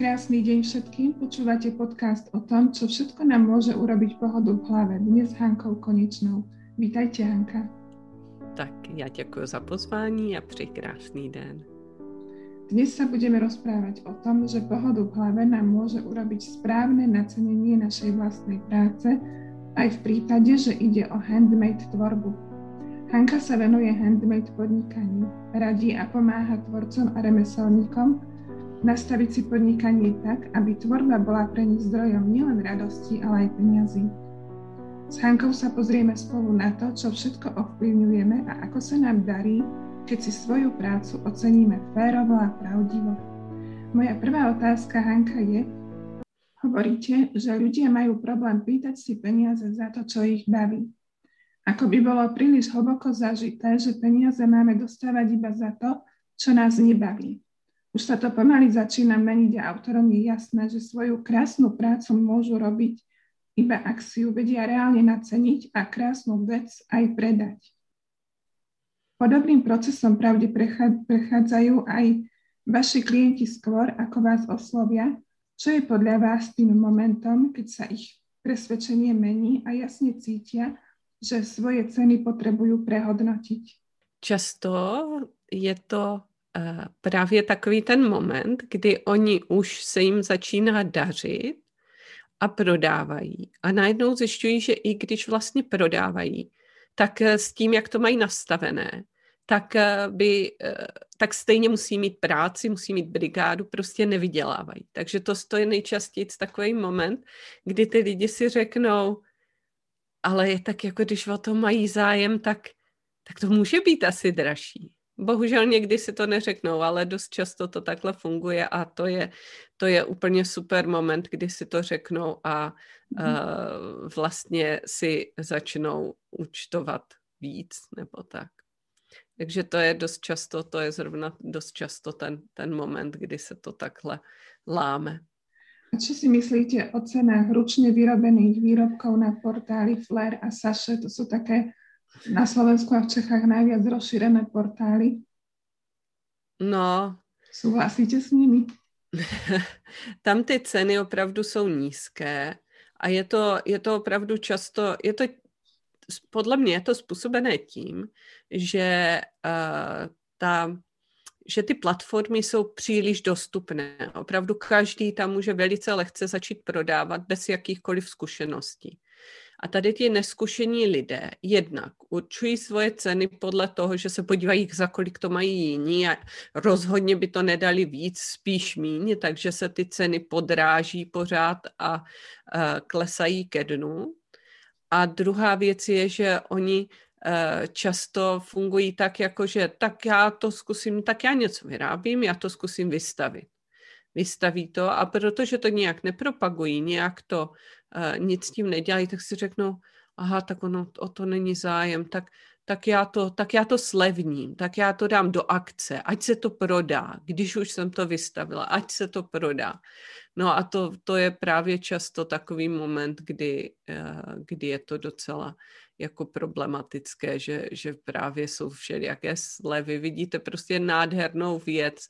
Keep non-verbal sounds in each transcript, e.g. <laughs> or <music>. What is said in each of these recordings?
Krásny deň všetkým. Počúvate podcast o tom, čo všetko nám môže urobiť pohodu v hlave. Dnes s Hankou Konečnou. Vítajte, Hanka. Tak já děkuji za pozvání a přeji krásný den. Dnes sa budeme rozprávať o tom, že pohodu v hlave nám môže urobiť správne nacenenie našej vlastnej práce, aj v prípade, že ide o handmade tvorbu. Hanka sa venuje handmade podnikaní, radí a pomáha tvorcom a remeselníkom, nastaviť si podnikanie tak, aby tvorba bola pre nich zdrojom nielen radosti, ale aj peniazy. S Hankou sa pozrieme spolu na to, čo všetko ovplyvňujeme a ako sa nám darí, keď si svoju prácu oceníme férovo a pravdivo. Moja prvá otázka, Hanka, je, hovoríte, že ľudia majú problém pýtať si peniaze za to, čo ich baví. Ako by bolo príliš hlboko zažité, že peniaze máme dostávať iba za to, čo nás nebaví. Už sa to pomaly začína meniť a autorom je jasné, že svoju krásnu prácu môžu robiť iba ak si ju vedia reálne naceniť a krásnu vec aj predať. Podobným procesom pravde prechádzajú aj vaši klienti skôr, ako vás oslovia, čo je podľa vás tým momentom, keď sa ich presvedčenie mení a jasne cítia, že svoje ceny potrebujú prehodnotiť. Často je to právě takový ten moment, kdy oni už se jim začíná dařit a prodávají. A najednou zjišťují, že i když vlastně prodávají, tak eh, s tím, jak to mají nastavené, tak, eh, by, tak stejně musí mít práci, musí mít brigádu, prostě nevydělávají. Takže to, to je nejčastěji takový moment, kdy ty lidi si řeknou, ale je tak jako když o to mají zájem, tak, tak to může být asi dražší. Bohužel někdy si to neřeknou, ale dost často to takhle funguje a to je, to je úplně super moment, kdy si to řeknou a uh, vlastně si začnou účtovat víc nebo tak. Takže to je dost často, to je zrovna dost často ten, ten moment, kdy se to takhle láme. A čo si myslíte o cenách ručne vyrobených výrobkov na portáli Flair a Saše? To sú také na Slovensku a v Čechách najviac rozšírené portály. No. Souhlasíte s nimi? <laughs> Tam ty ceny opravdu jsou nízké a je to, je to opravdu často, je to, podle mě je to způsobené tím, že uh, ta že ty platformy jsou příliš dostupné. Opravdu každý tam může velice lehce začít prodávat bez jakýchkoliv zkušeností. A tady ti neskušení lidé jednak určují svoje ceny podle toho, že se podívají, za kolik to mají jiní a rozhodně by to nedali víc, spíš míň, takže se ty ceny podráží pořád a klesají ke dnu. A druhá věc je, že oni uh, často fungují tak, jako že tak já to zkusím, tak já něco vyrábím, já to zkusím vystavit vystaví to a protože to nějak nepropagují, nějak to uh, nic s tím nedělají, tak si řeknou, aha, tak ono, o to není zájem, tak, tak, já to, tak já to slevním, tak já to dám do akce, ať se to prodá, když už jsem to vystavila, ať se to prodá. No a to, to je právě často takový moment, kdy, uh, kdy je to docela jako problematické, že, že právě jsou všelijaké slevy. Vidíte prostě nádhernou věc,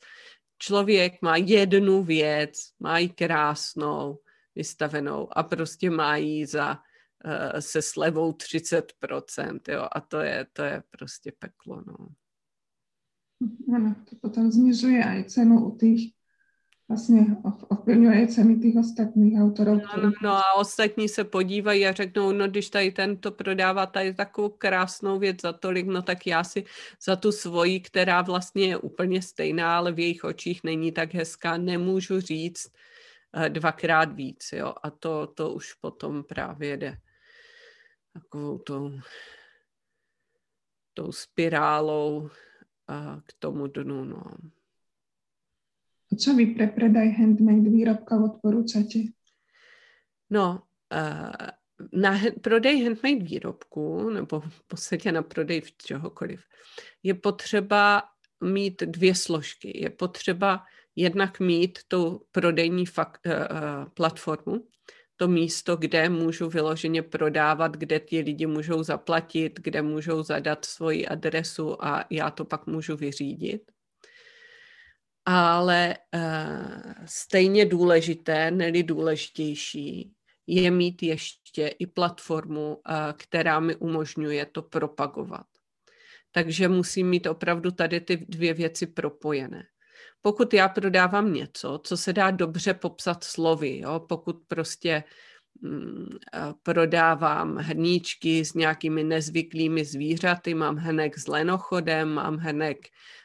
člověk má jednu věc, má ji krásnou, vystavenou a prostě má ji za uh, se slevou 30%, jo, a to je, to je prostě peklo, no. Ano, to potom znižuje aj cenu u těch vlastně ovplyvňuje ceny těch ostatních autorů. No, no, no a ostatní se podívají a řeknou, no když tady tento prodává tady takovou krásnou věc za tolik, no tak já si za tu svoji, která vlastně je úplně stejná, ale v jejich očích není tak hezká, nemůžu říct uh, dvakrát víc, jo. A to, to už potom právě jde takovou tou, tou spirálou uh, k tomu dnu, no. Čo vy pre predaj handmade výrobkov odporúčate? No, uh, na prodej handmade výrobku, nebo v podstatě na prodej čehokoliv, je potřeba mít dvě složky. Je potřeba jednak mít tu prodejní fakt, uh, platformu, to místo, kde můžu vyloženě prodávat, kde ti lidi můžou zaplatit, kde můžou zadat svoji adresu a já to pak můžu vyřídit. Ale uh, stejně důležité, neli důležitější, je mít ještě i platformu, uh, která mi umožňuje to propagovat. Takže musím mít opravdu tady ty dvě věci propojené. Pokud já prodávám něco, co se dá dobře popsat slovy, jo? pokud prostě mm, prodávám hrníčky s nějakými nezvyklými zvířaty, mám hrnek s lenochodem, mám hrnek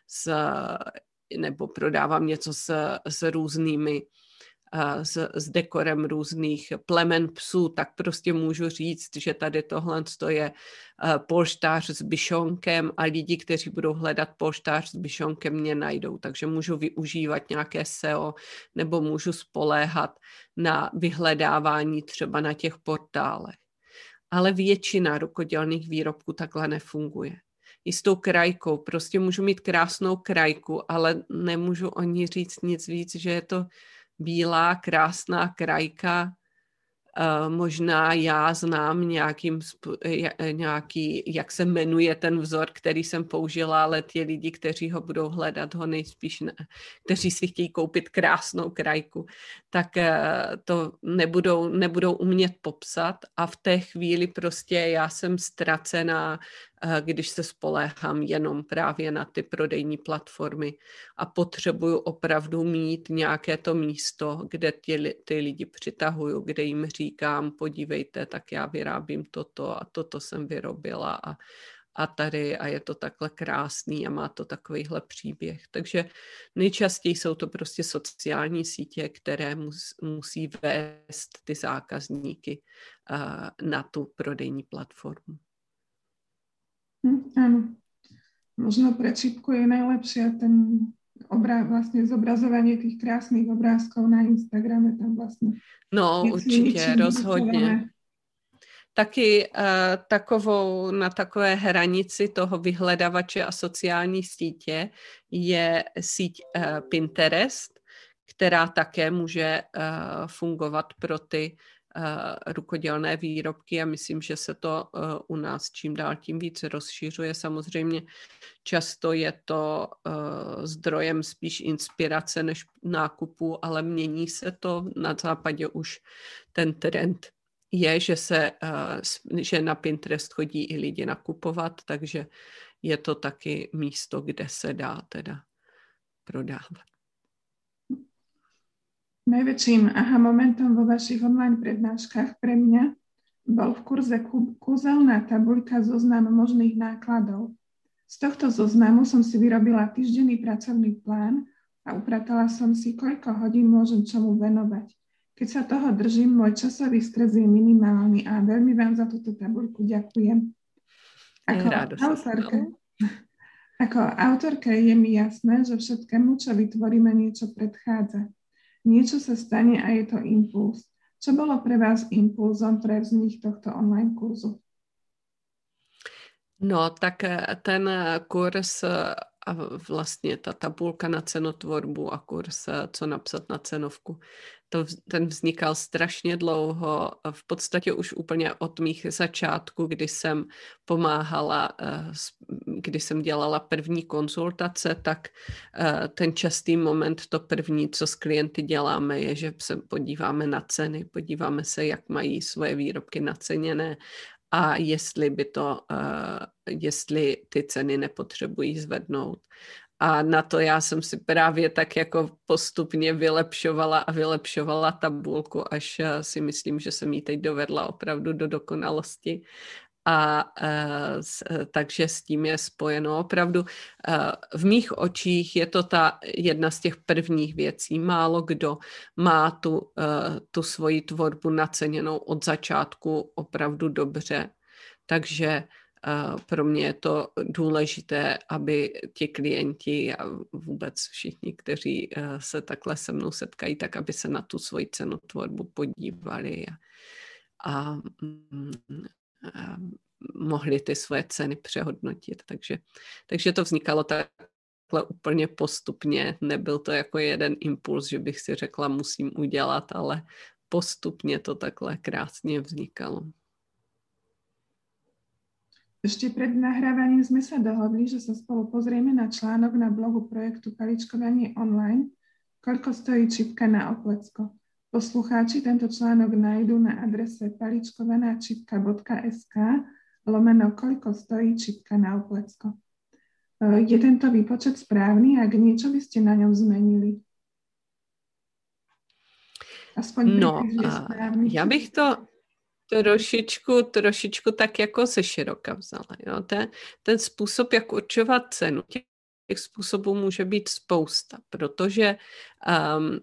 s, nebo prodávám něco s, s různými s, s dekorem různých plemen psů, tak prostě můžu říct, že tady tohle je polštář s byšonkem a lidi, kteří budou hledat polštář s byšonkem, mě najdou. Takže můžu využívat nějaké SEO nebo můžu spoléhat na vyhledávání třeba na těch portálech. Ale většina rukodělných výrobků takhle nefunguje i s tou krajkou. Prostě můžu mít krásnou krajku, ale nemůžu o ní říct nic víc, že je to bílá, krásná krajka. Uh, možná já znám nějakým, nějaký, jak se jmenuje ten vzor, který jsem použila, ale ti lidi, kteří ho budou hledat, ho nejspíš ne, kteří si chtějí koupit krásnou krajku, tak uh, to nebudou, nebudou umět popsat a v té chvíli prostě já jsem ztracená Eh, když se spoléhám jenom právě na ty prodejní platformy a potřebuju opravdu mít nějaké to místo, kde ty, ty lidi přitahuju, kde jim říkám, podívejte, tak já vyrábím toto a toto jsem vyrobila a, a tady a je to takhle krásný a má to takovýhle příběh. Takže nejčastěji jsou to prostě sociální sítě, které mus, musí vést ty zákazníky uh, na tu prodejní platformu. Hm, áno. Možno pre čipku je najlepšie ten obrá, vlastne zobrazovanie tých krásnych obrázkov na Instagrame. Tam vlastne no, určitě, rozhodně. Taky uh, takovou, na takové hranici toho vyhledavače a sociální sítě je síť uh, Pinterest, která také může uh, fungovat pro ty uh, rukodělné výrobky a myslím, že se to uh, u nás čím dál tím víc rozšiřuje. Samozřejmě často je to uh, zdrojem spíš inspirace než nákupu, ale mění se to. Na západě už ten trend je, že, se, že na Pinterest chodí i lidi nakupovat, takže je to taky místo, kde se dá teda prodávat. Najväčším aha momentom vo vašich online prednáškach pre mňa bol v kurze kúzelná tabuľka zoznam možných nákladov. Z tohto zoznamu som si vyrobila týždenný pracovný plán a upratala som si, koľko hodín môžem čomu venovať. Keď sa toho držím, môj časový stres je minimálny a veľmi vám za túto tabuľku ďakujem. Ako autorke, <laughs> ako autorke je mi jasné, že všetkému, čo vytvoríme, niečo predchádza niečo sa stane a je to impuls. Čo bolo pre vás impulzom pre vznik tohto online kurzu? No, tak eh, ten eh, kurz eh, a vlastně ta tabulka na cenotvorbu a kurz, co napsat na cenovku, to, ten vznikal strašně dlouho, v podstatě už úplně od mých začátků, kdy jsem pomáhala, eh, kdy jsem dělala první konzultace, tak eh, ten častý moment, to první, co s klienty děláme, je, že se podíváme na ceny, podíváme se, jak mají svoje výrobky naceněné a jestli by to, uh, jestli ty ceny nepotřebují zvednout. A na to já jsem si právě tak jako postupně vylepšovala a vylepšovala tabulku, až uh, si myslím, že jsem ji teď dovedla opravdu do dokonalosti. A uh, s, takže s tím je spojeno opravdu. Uh, v mých očích je to ta jedna z těch prvních věcí. Málo kdo má tu, tu svoji tvorbu naceněnou od začátku opravdu dobře. Takže pro mě je to důležité, aby ti klienti a vůbec všichni, kteří se takhle se mnou setkají, tak aby se na tu svoji cenotvorbu podívali a, a mohli ty svoje ceny přehodnotit. Takže, takže to vznikalo takhle úplně postupně. Nebyl to jako jeden impuls, že bych si řekla, musím udělat, ale postupně to takhle krásně vznikalo. Ešte pred nahrávaním sme sa dohodli, že sa spolu pozrieme na článok na blogu projektu Paličkovanie online, koľko stojí čipka na oplecko. Poslucháči tento článok nájdú na adrese paličkovanáčipka.sk lomeno koľko stojí čipka na oplecko. E, je tento výpočet správny? Ak niečo by ste na ňom zmenili? Aspoň no, já bych to, trošičku, trošičku tak jako se široka vzala. Jo? Ten, ten způsob, jak určovat cenu, těch, těch způsobů může být spousta, protože um,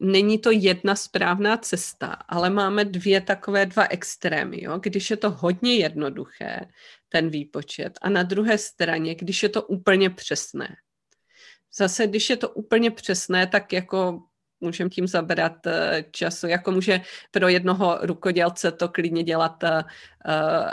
není to jedna správná cesta, ale máme dvě takové dva extrémy. Jo? Když je to hodně jednoduché, ten výpočet, a na druhé straně, když je to úplně přesné. Zase, když je to úplně přesné, tak jako můžeme tím zabrat eh, času. Jako může pro jednoho rukodělce to klidně dělat uh,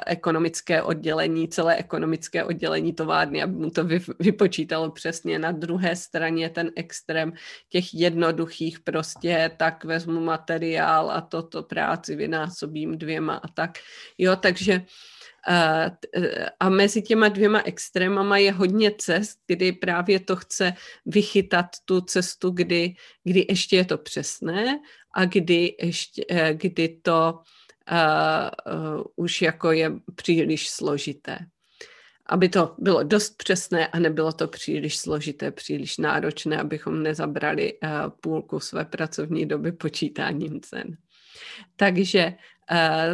ekonomické oddělení, celé ekonomické oddělení továrny, aby mu to vy, vypočítalo přesně. Na druhé straně ten extrém těch jednoduchých prostě tak vezmu materiál a toto práci vynásobím dvěma a tak. Jo, takže a mezi těma dvěma extrémama je hodně cest, kdy právě to chce vychytat tu cestu, kdy, kdy ještě je to přesné a kdy, ještě, eh, kdy to uh, už jako je příliš složité. Aby to bylo dost přesné a nebylo to příliš složité, příliš náročné, abychom nezabrali půlku své pracovní doby počítáním cen. Takže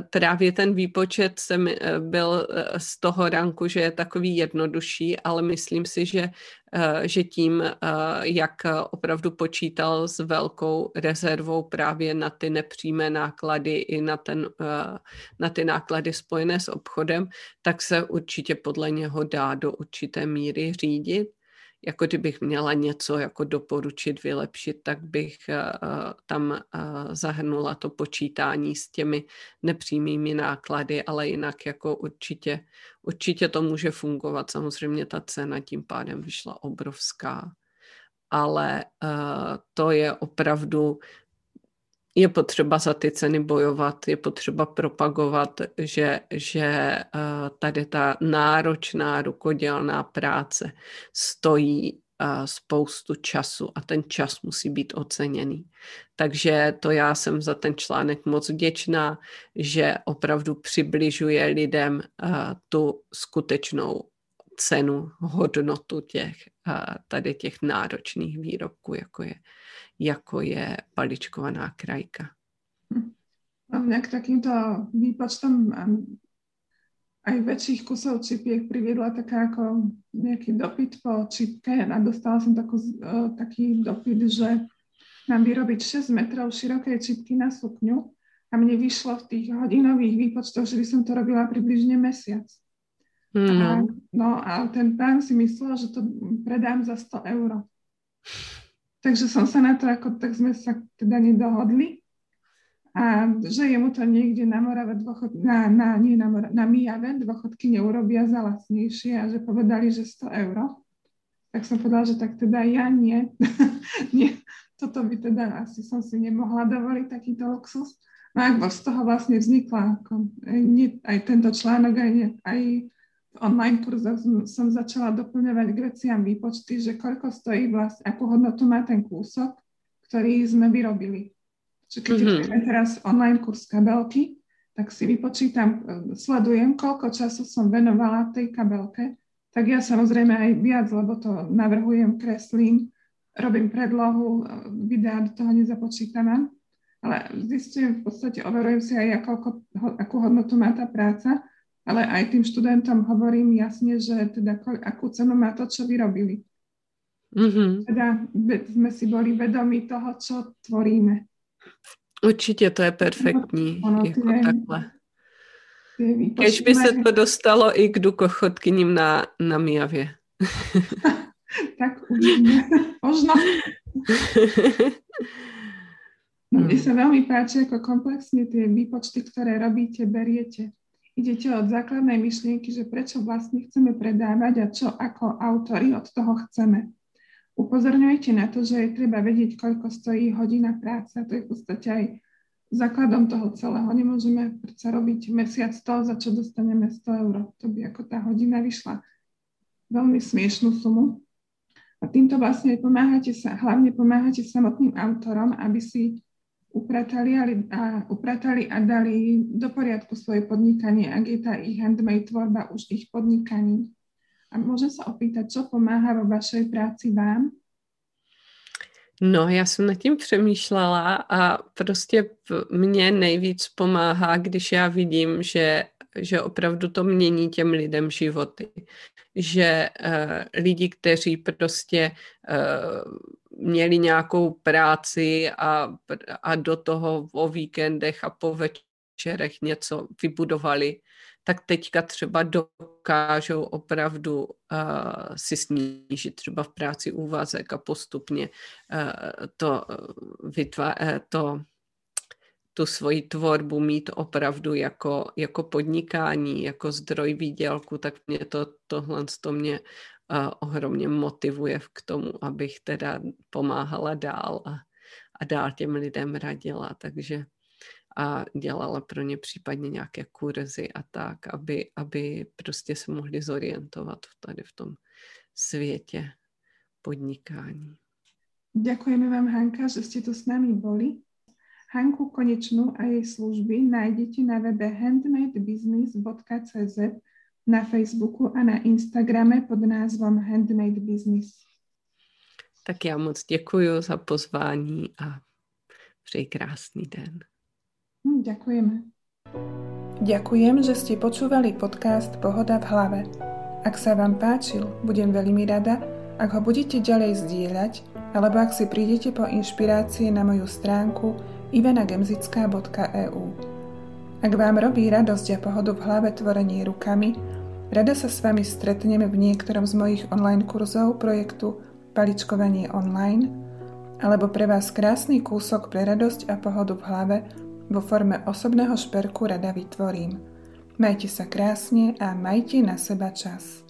právě ten výpočet jsem eh, byl eh, z toho ranku, že je takový jednodušší, ale myslím si, že, že tím, jak opravdu počítal s velkou rezervou právě na ty nepřímé náklady i na, ten, na ty náklady spojené s obchodem, tak se určitě podle něho dá do určité míry řídit jako kdybych měla něco jako doporučit, vylepšit, tak bych uh, tam uh, zahrnula to počítání s těmi nepřímými náklady, ale jinak jako určitě, určitě to může fungovat. Samozřejmě ta cena tím pádem vyšla obrovská, ale uh, to je opravdu je potřeba za ty ceny bojovat, je potřeba propagovat, že, že eh, tady ta náročná rukodělná práce stojí eh, spoustu času a ten čas musí být oceněný. Takže to já jsem za ten článek moc vděčná, že opravdu přibližuje lidem eh, tu skutečnou cenu, hodnotu těch, tady těch náročných výrobků, jako je jako je paličkovaná krajka. A mňa k takýmto výpočtom aj väčších kusov čipiek priviedla taká ako nejaký dopyt po čipke a dostala som takú, uh, taký dopyt, že mám vyrobiť 6 metrov širokej čipky na sukňu a mne vyšlo v tých hodinových výpočtoch, že by som to robila približne mesiac. Mm. A, no a ten pán si myslel, že to predám za 100 eur. Takže som sa na to, ako, tak sme sa teda nedohodli. A že jemu to niekde na Morave dôchod, na, na, nie na, Morave, na Mijave dôchodky neurobia za lacnejšie a že povedali, že 100 euro. Tak som povedala, že tak teda ja nie. <laughs> nie. Toto by teda asi som si nemohla dovoliť takýto luxus. No a z toho vlastne vznikla ako, nie, aj tento článok, aj, aj online kurzoch som začala doplňovať k veciam výpočty, že koľko stojí vlastne, akú hodnotu má ten kúsok, ktorý sme vyrobili. Čiže keď mm-hmm. teraz online kurz kabelky, tak si vypočítam, e, sledujem, koľko času som venovala tej kabelke, tak ja samozrejme aj viac, lebo to navrhujem, kreslím, robím predlohu, e, videa do toho nezapočítavam, ale zistujem v podstate, overujem si aj, koľko, akú hodnotu má tá práca ale aj tým študentom hovorím jasne, že teda akú cenu má to, čo vyrobili. Mm-hmm. Teda sme si boli vedomi toho, čo tvoríme. Určitě to je perfektní, ono, jako tie, takhle. Kež by se to dostalo i k dukochodkyním na, na Mijavě. <laughs> tak uvidíme. Možno. <laughs> No, mne sa veľmi páči, ako komplexne tie výpočty, ktoré robíte, beriete idete od základnej myšlienky, že prečo vlastne chceme predávať a čo ako autory od toho chceme. Upozorňujete na to, že je treba vedieť, koľko stojí hodina práce. A to je v podstate aj základom toho celého. Nemôžeme predsa robiť mesiac to, za čo dostaneme 100 eur. To by ako tá hodina vyšla veľmi smiešnú sumu. A týmto vlastne pomáhate sa, hlavne pomáhate samotným autorom, aby si upratali a, upratali a dali do poriadku svoje podnikanie, ak je tá ich handmade tvorba už ich podnikaní. A môžem sa opýtať, čo pomáha vo vašej práci vám? No, já jsem nad tím přemýšlela a prostě mně nejvíc pomáhá, když já vidím, že, že opravdu to mění těm lidem životy. Že uh, lidi, kteří prostě uh, měli nějakou práci a, a do toho o víkendech a po večerech něco vybudovali, tak teďka třeba dokážou opravdu uh, si snížit třeba v práci úvazek a postupně uh, to, vytvá, uh, to tu svoji tvorbu mít opravdu jako, jako podnikání, jako zdroj výdělku, tak mě to, tohle to mě uh, ohromně motivuje k tomu, abych teda pomáhala dál a, a dál těm lidem radila. Takže a dělala pro ně případně nějaké kurzy a tak, aby, aby prostě se mohli zorientovat tady v tom světě podnikání. Děkujeme vám, Hanka, že jste tu s námi boli. Hanku Konečnú a jej služby nájdete na webe handmadebusiness.cz, na Facebooku a na Instagrame pod názvom Handmade Business. Tak já moc děkuji za pozvání a přeji krásný den. Hm, ďakujeme. Ďakujem, že ste počúvali podcast Pohoda v hlave. Ak sa vám páčil, budem veľmi rada, ak ho budete ďalej zdieľať, alebo ak si prídete po inšpirácie na moju stránku ivenagemzická.eu. Ak vám robí radosť a pohodu v hlave tvorenie rukami, rada sa s vami stretneme v niektorom z mojich online kurzov projektu Paličkovanie online, alebo pre vás krásny kúsok pre radosť a pohodu v hlave vo forme osobného šperku rada vytvorím. Majte sa krásne a majte na seba čas.